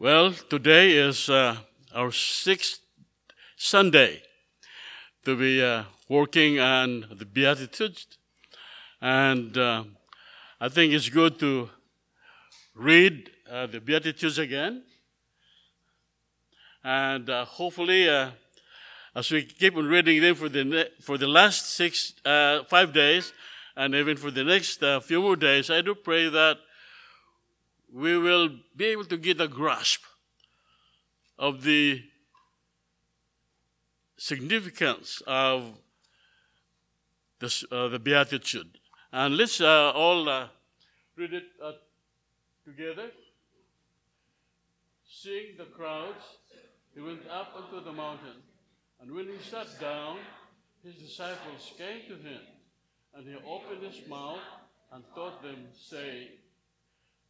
Well, today is uh, our sixth Sunday to be uh, working on the Beatitudes. And uh, I think it's good to read uh, the Beatitudes again. And uh, hopefully, uh, as we keep on reading them for the, ne- for the last six, five days, and even for the next few more days, I do pray that we will be able to get a grasp of the significance of this, uh, the Beatitude. And let's uh, all uh, read it uh, together. Seeing the crowds, he went up unto the mountain, and when he sat down, his disciples came to him, and he opened his mouth and taught them, saying,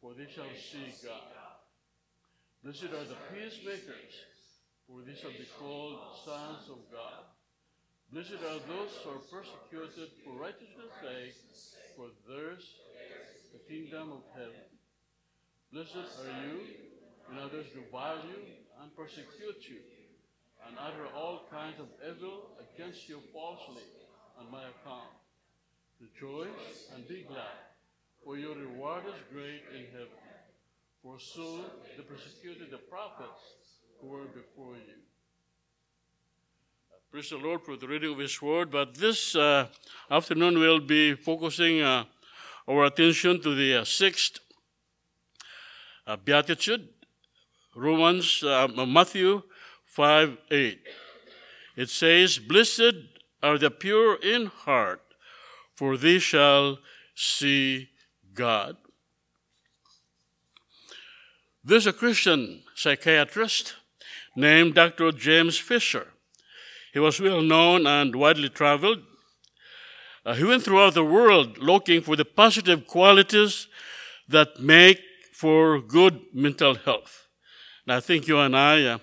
for they shall see God. Blessed are the peacemakers, for they shall be called sons of God. Blessed are those who are persecuted for righteousness' sake, for theirs the kingdom of heaven. Blessed are you when others revile you and persecute you, and utter all kinds of evil against you falsely on my account. Rejoice and be glad for your reward is great in heaven. For so they persecuted the prophets who were before you. Praise the Lord for the reading of His Word. But this uh, afternoon we'll be focusing uh, our attention to the uh, sixth uh, beatitude, Romans, uh, Matthew 5 8. It says, Blessed are the pure in heart, for they shall see God. There's a Christian psychiatrist named Dr. James Fisher. He was well known and widely traveled. Uh, he went throughout the world looking for the positive qualities that make for good mental health. And I think you and I uh,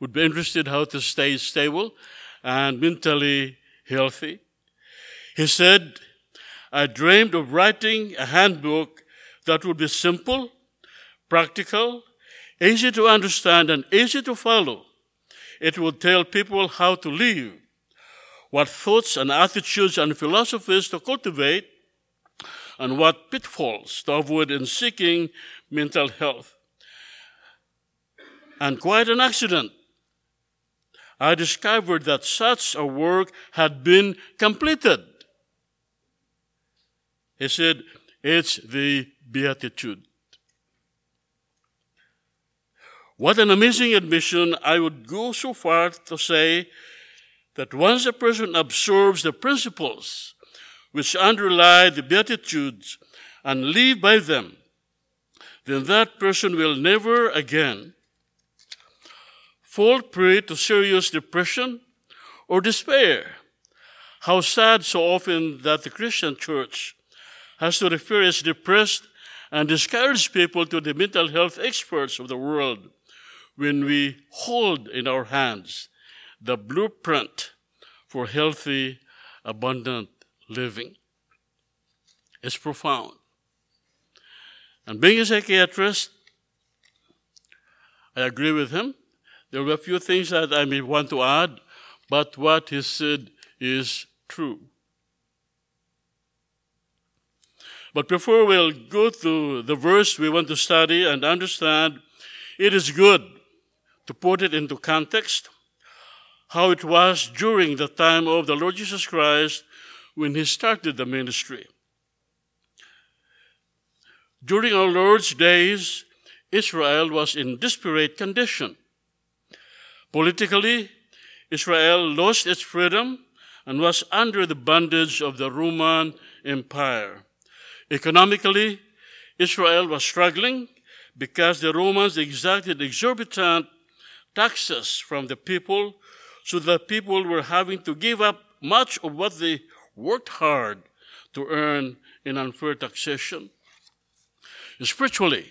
would be interested how to stay stable and mentally healthy. He said I dreamed of writing a handbook that would be simple, practical, easy to understand, and easy to follow. It would tell people how to live, what thoughts and attitudes and philosophies to cultivate, and what pitfalls to avoid in seeking mental health. And quite an accident. I discovered that such a work had been completed. He said, it's the Beatitude. What an amazing admission. I would go so far to say that once a person absorbs the principles which underlie the Beatitudes and live by them, then that person will never again fall prey to serious depression or despair. How sad so often that the Christian church has to refer depressed and discouraged people to the mental health experts of the world when we hold in our hands the blueprint for healthy, abundant living. It's profound. And being a psychiatrist, I agree with him. There were a few things that I may want to add, but what he said is true. But before we'll go to the verse we want to study and understand, it is good to put it into context how it was during the time of the Lord Jesus Christ when he started the ministry. During our Lord's days, Israel was in desperate condition. Politically, Israel lost its freedom and was under the bondage of the Roman Empire. Economically, Israel was struggling because the Romans exacted exorbitant taxes from the people so that people were having to give up much of what they worked hard to earn in unfair taxation. Spiritually,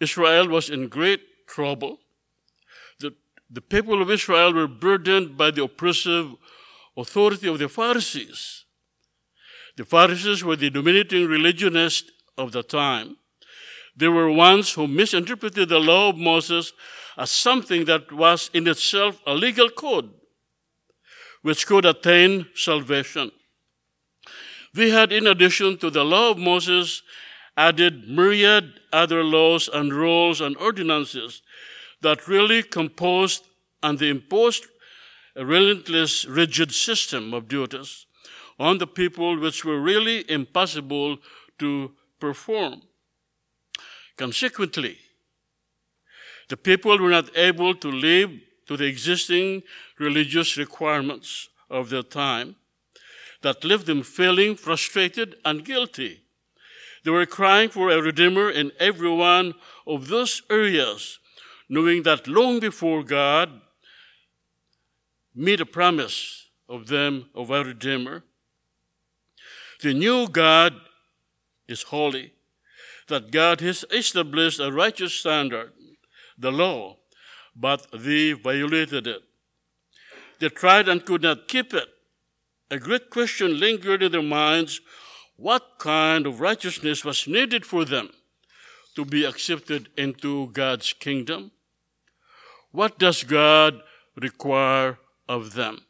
Israel was in great trouble. The, the people of Israel were burdened by the oppressive authority of the Pharisees. The Pharisees were the dominating religionists of the time. They were ones who misinterpreted the law of Moses as something that was in itself a legal code which could attain salvation. They had, in addition to the law of Moses, added myriad other laws and rules and ordinances that really composed and imposed a relentless, rigid system of duties on the people which were really impossible to perform. Consequently, the people were not able to live to the existing religious requirements of their time that left them feeling frustrated and guilty. They were crying for a Redeemer in every one of those areas, knowing that long before God made a promise of them of a Redeemer, the new God is holy, that God has established a righteous standard the law, but they violated it. They tried and could not keep it. A great question lingered in their minds what kind of righteousness was needed for them to be accepted into God's kingdom? What does God require of them?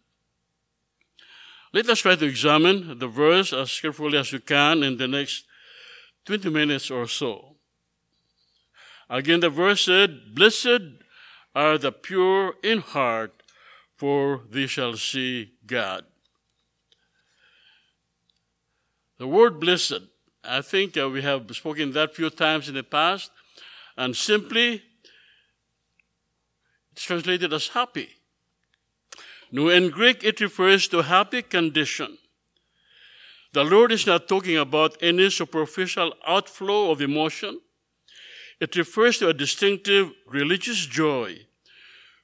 Let us try to examine the verse as carefully as we can in the next 20 minutes or so. Again, the verse said, Blessed are the pure in heart, for they shall see God. The word blessed, I think uh, we have spoken that few times in the past, and simply it's translated as happy. No, in Greek it refers to happy condition. The Lord is not talking about any superficial outflow of emotion it refers to a distinctive religious joy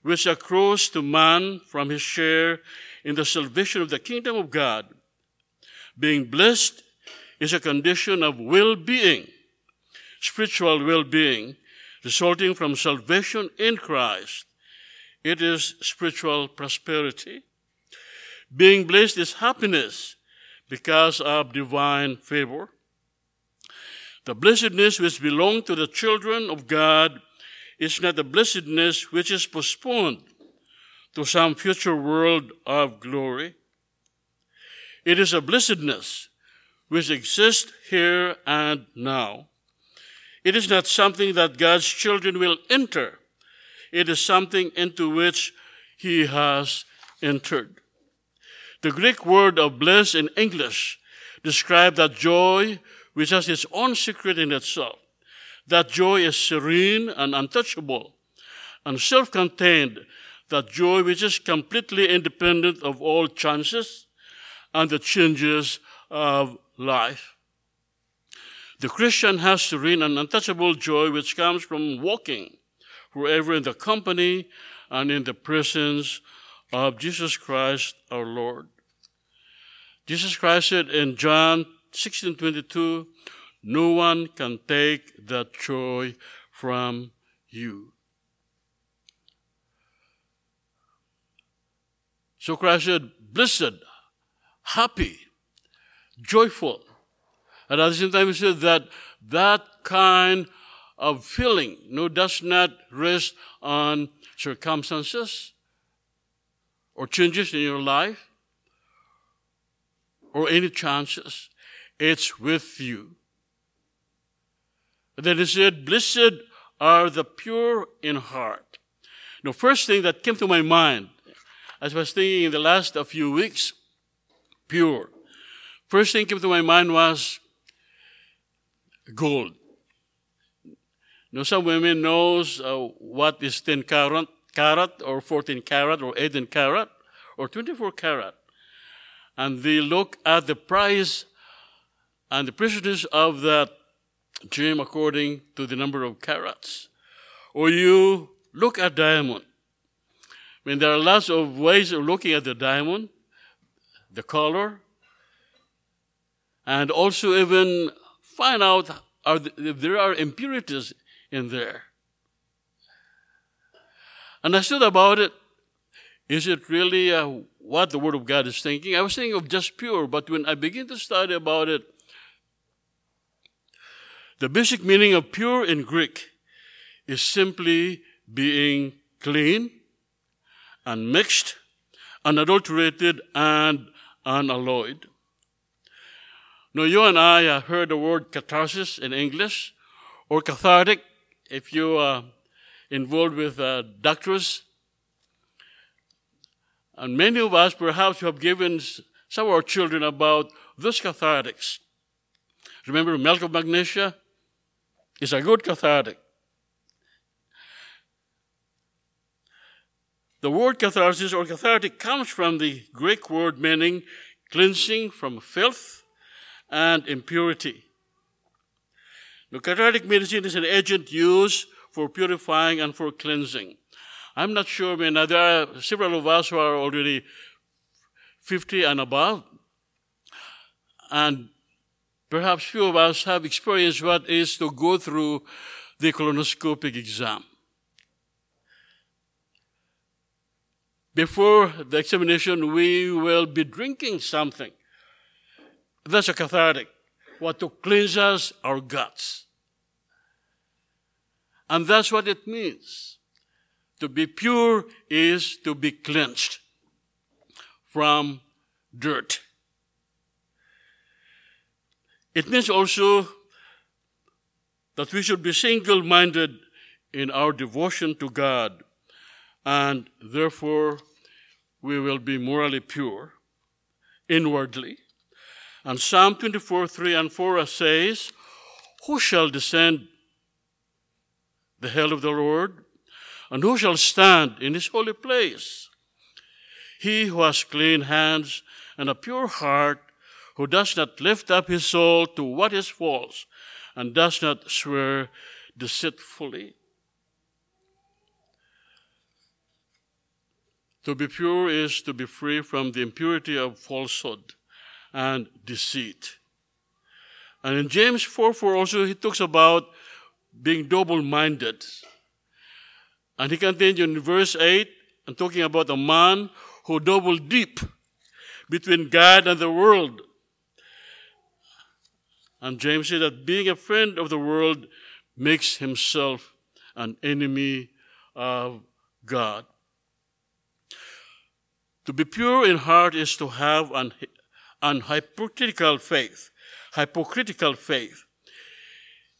which accrues to man from his share in the salvation of the kingdom of God. Being blessed is a condition of well being, spiritual well being, resulting from salvation in Christ. It is spiritual prosperity. Being blessed is happiness because of divine favor. The blessedness which belongs to the children of God is not a blessedness which is postponed to some future world of glory. It is a blessedness which exists here and now. It is not something that God's children will enter. It is something into which He has entered. The Greek word of bliss in English describes that joy which has its own secret in itself. That joy is serene and untouchable and self contained. That joy which is completely independent of all chances and the changes of life. The Christian has serene and untouchable joy which comes from walking forever in the company and in the presence of Jesus Christ our Lord. Jesus Christ said in John 1622, no one can take that joy from you. So Christ said, blessed, happy, joyful. And at the same time, he said that that kind of feeling no, does not rest on circumstances or changes in your life or any chances it's with you. Then he said, Blessed are the pure in heart. The first thing that came to my mind, as I was thinking in the last few weeks, pure. First thing came to my mind was gold. You know, some women knows uh, what is 10 carat, carat or 14 carat or 18 carat or 24 carat. And they look at the price and the preciousness of that gem according to the number of carats. Or you look at diamond. I mean, there are lots of ways of looking at the diamond, the color, and also even find out if there are impurities in there. And I thought about it. Is it really uh, what the Word of God is thinking? I was thinking of just pure, but when I begin to study about it, the basic meaning of pure in Greek is simply being clean, unmixed, unadulterated, and unalloyed. Now, you and I have heard the word catharsis in English, or cathartic if you are involved with uh, doctors. And many of us perhaps have given some of our children about those cathartics. Remember milk of magnesia? is a good cathartic. The word catharsis or cathartic comes from the Greek word meaning cleansing from filth and impurity. The cathartic medicine is an agent used for purifying and for cleansing. I'm not sure, I mean, there are several of us who are already 50 and above, and perhaps few of us have experienced what is to go through the colonoscopic exam. before the examination, we will be drinking something. That's a cathartic, what to cleanse us, our guts. And that's what it means. To be pure is to be cleansed from dirt. It means also that we should be single minded in our devotion to God and therefore we will be morally pure inwardly. And Psalm 24, 3 and 4 uh, says, Who shall descend the hill of the Lord? And who shall stand in his holy place? He who has clean hands and a pure heart, who does not lift up his soul to what is false, and does not swear deceitfully. To be pure is to be free from the impurity of falsehood and deceit. And in James 4 4 also, he talks about being double minded. And he continues in verse 8 and talking about a man who double deep between God and the world. And James said that being a friend of the world makes himself an enemy of God. To be pure in heart is to have an, an hypocritical faith. Hypocritical faith.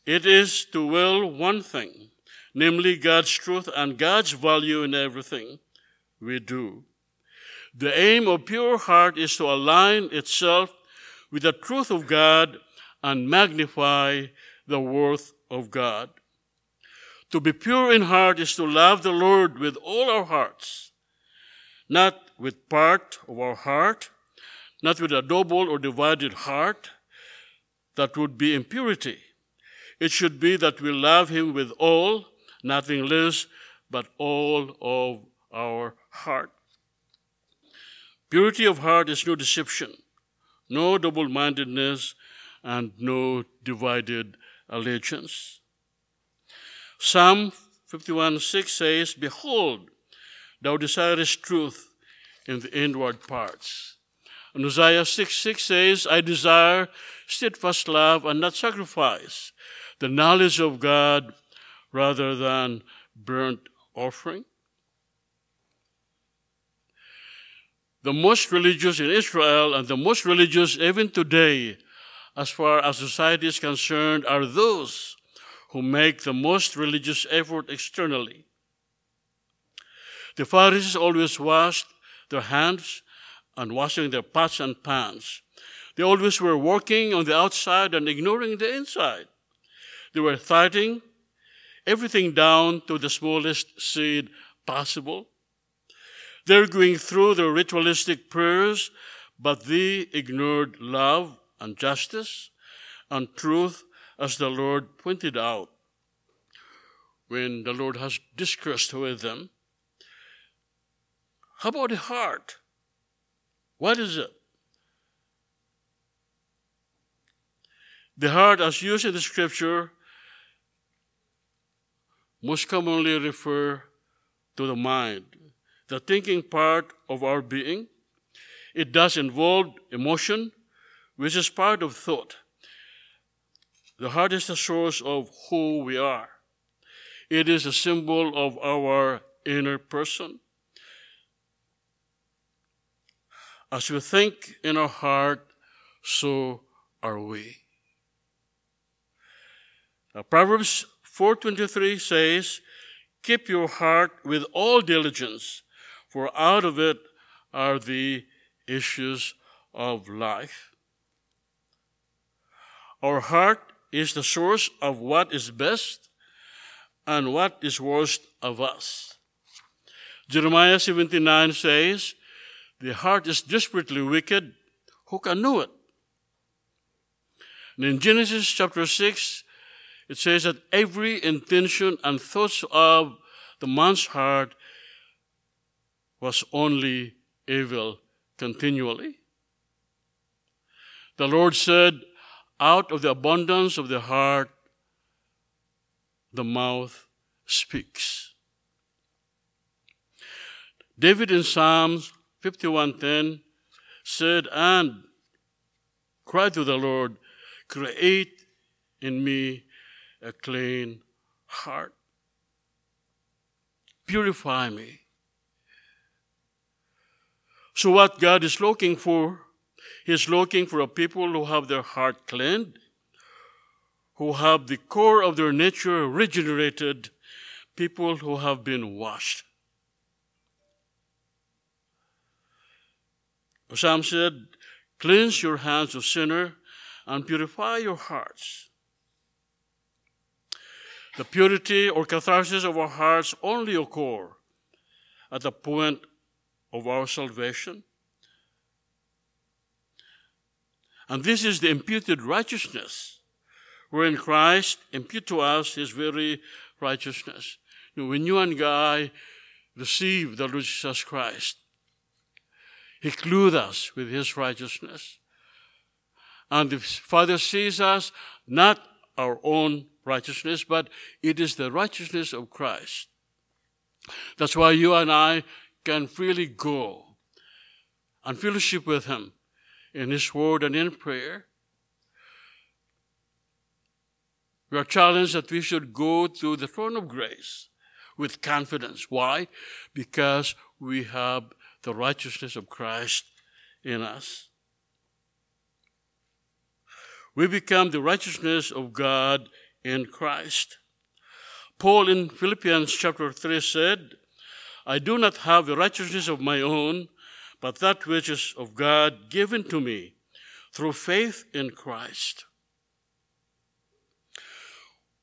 It is to will one thing, namely God's truth and God's value in everything we do. The aim of pure heart is to align itself with the truth of God and magnify the worth of God. To be pure in heart is to love the Lord with all our hearts, not with part of our heart, not with a double or divided heart. That would be impurity. It should be that we love Him with all, nothing less, but all of our heart. Purity of heart is no deception, no double mindedness, and no divided allegiance. Psalm 51 6 says, Behold, thou desirest truth in the inward parts. And Isaiah 6 6 says, I desire steadfast love and not sacrifice, the knowledge of God rather than burnt offering. The most religious in Israel and the most religious even today, as far as society is concerned, are those who make the most religious effort externally. The Pharisees always washed their hands and washing their pots and pans. They always were working on the outside and ignoring the inside. They were tithing everything down to the smallest seed possible. They're going through the ritualistic prayers, but they ignored love and justice and truth as the Lord pointed out. when the Lord has discoursed with them. How about the heart? What is it? The heart, as used in the scripture, most commonly refer to the mind, the thinking part of our being. It does involve emotion, which is part of thought. The heart is the source of who we are. It is a symbol of our inner person. As we think in our heart, so are we. Now, Proverbs 4:23 says, "Keep your heart with all diligence, for out of it are the issues of life." Our heart is the source of what is best and what is worst of us. Jeremiah 79 says, The heart is desperately wicked. Who can know it? And in Genesis chapter 6, it says that every intention and thoughts of the man's heart was only evil continually. The Lord said, Out of the abundance of the heart, the mouth speaks. David in Psalms 51:10 said, and cried to the Lord, create in me a clean heart. Purify me. So, what God is looking for, He's looking for a people who have their heart cleansed, who have the core of their nature regenerated, people who have been washed. Psalm said, Cleanse your hands of sinner and purify your hearts. The purity or catharsis of our hearts only occur at the point of our salvation. And this is the imputed righteousness wherein Christ impute to us his very righteousness. When you and I receive the Lord Jesus Christ, he clothed us with his righteousness. And the Father sees us not our own righteousness, but it is the righteousness of Christ. That's why you and I can freely go and fellowship with him in his word and in prayer We are challenged that we should go to the throne of grace with confidence. Why? Because we have the righteousness of Christ in us. We become the righteousness of God in Christ. Paul in Philippians chapter 3 said, I do not have the righteousness of my own, but that which is of God given to me through faith in Christ.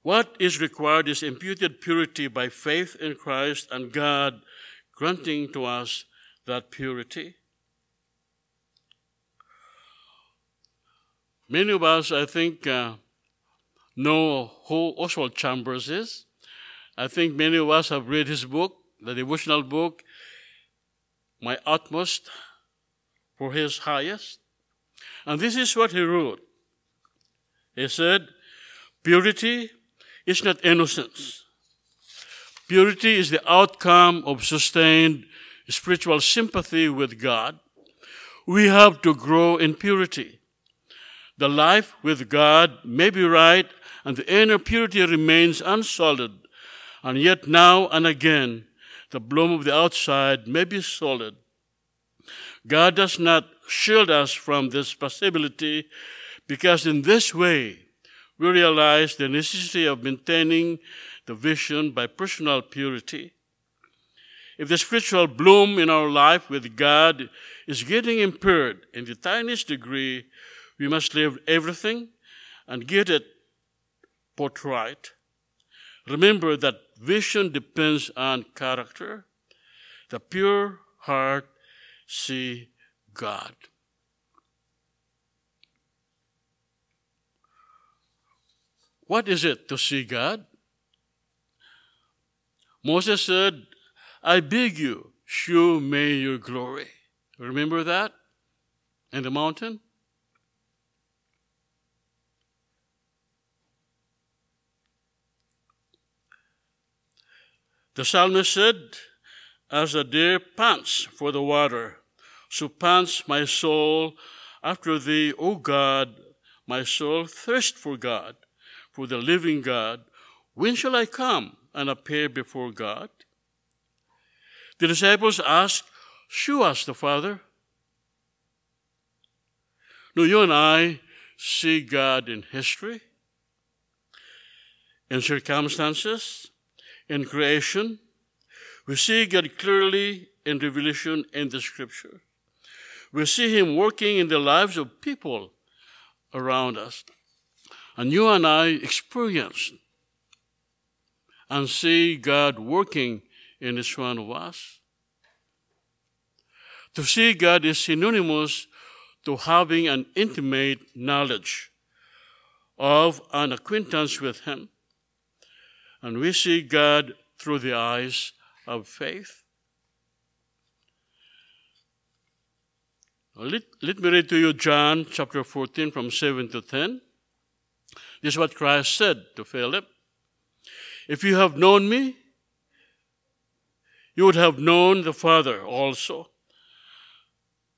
What is required is imputed purity by faith in Christ and God granting to us that purity. Many of us, I think, uh, know who Oswald Chambers is. I think many of us have read his book, the devotional book, My Utmost for His Highest. And this is what he wrote. He said, Purity is not innocence. Purity is the outcome of sustained spiritual sympathy with God. We have to grow in purity. The life with God may be right and the inner purity remains unsolid. and yet now and again the bloom of the outside may be solid. God does not shield us from this possibility because in this way we realize the necessity of maintaining the vision by personal purity. If the spiritual bloom in our life with God is getting impaired in the tiniest degree, we must leave everything and get it put right. Remember that vision depends on character. The pure heart see God. What is it to see God? Moses said, I beg you, show me your glory. Remember that? And the mountain? The psalmist said, As a deer pants for the water, so pants my soul after thee, O God. My soul thirsts for God, for the living God. When shall I come and appear before God? The disciples asked, Show us the Father. No, you and I see God in history, in circumstances, in creation. We see God clearly in revelation in the scripture. We see Him working in the lives of people around us. And you and I experience and see God working in each one of us. To see God is synonymous to having an intimate knowledge of an acquaintance with Him and we see God through the eyes of faith. Let, let me read to you John chapter 14 from 7 to 10. This is what Christ said to Philip. If you have known me, you would have known the Father also.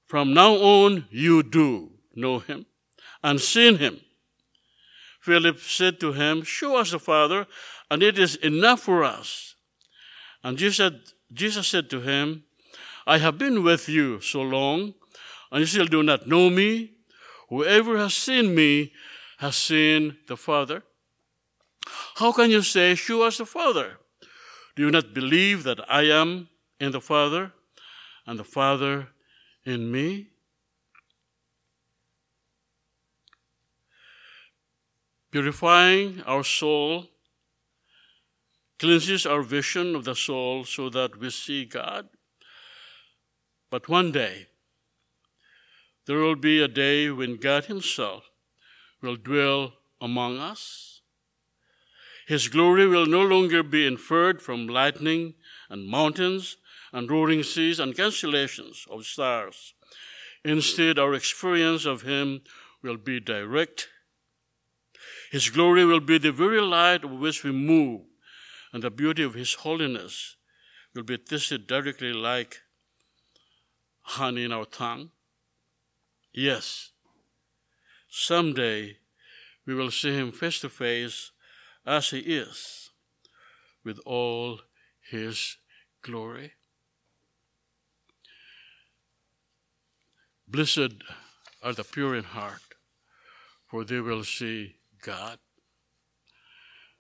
From now on, you do know him and seen him. Philip said to him, Show us the Father, and it is enough for us. And Jesus, Jesus said to him, I have been with you so long, and you still do not know me. Whoever has seen me has seen the Father. How can you say, Show us the Father? Do you not believe that I am in the Father, and the Father in me? Purifying our soul cleanses our vision of the soul so that we see God. But one day, there will be a day when God Himself will dwell among us. His glory will no longer be inferred from lightning and mountains and roaring seas and constellations of stars. Instead, our experience of Him will be direct. His glory will be the very light of which we move and the beauty of His holiness will be tasted directly like honey in our tongue? Yes, someday we will see Him face to face as He is with all His glory. Blessed are the pure in heart, for they will see God.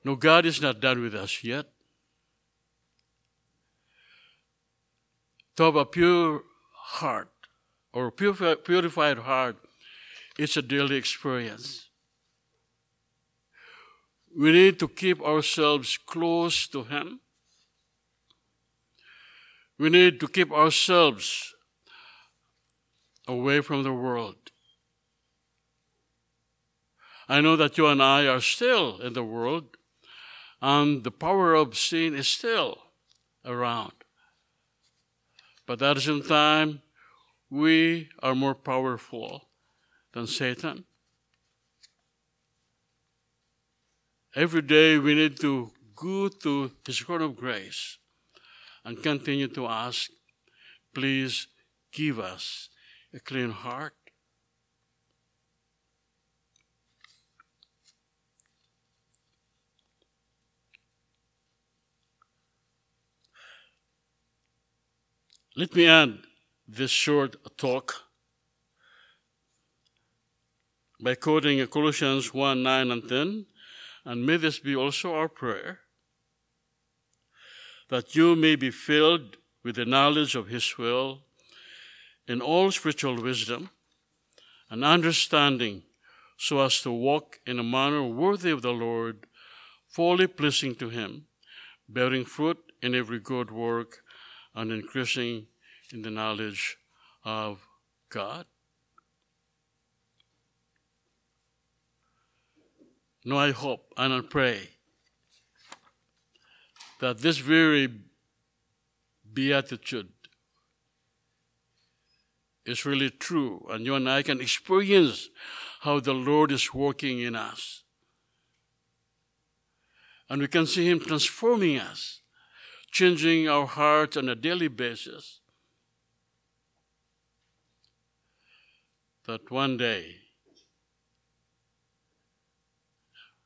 No, God is not done with us yet. To have a pure heart or purified heart, is a daily experience. We need to keep ourselves close to Him. We need to keep ourselves away from the world. I know that you and I are still in the world, and the power of sin is still around. But at the same time, we are more powerful than Satan. Every day we need to go to His throne of grace and continue to ask, please give us a clean heart. Let me end this short talk by quoting Colossians 1 9 and 10, and may this be also our prayer that you may be filled with the knowledge of His will in all spiritual wisdom and understanding, so as to walk in a manner worthy of the Lord, fully pleasing to Him, bearing fruit in every good work and increasing in the knowledge of God? No, I hope and I pray that this very beatitude is really true, and you and I can experience how the Lord is working in us. And we can see Him transforming us, changing our hearts on a daily basis. That one day,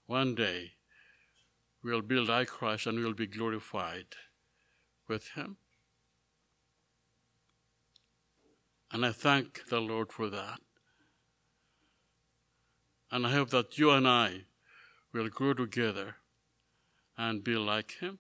one day, we'll be like Christ and we'll be glorified with Him. And I thank the Lord for that. And I hope that you and I will grow together and be like Him.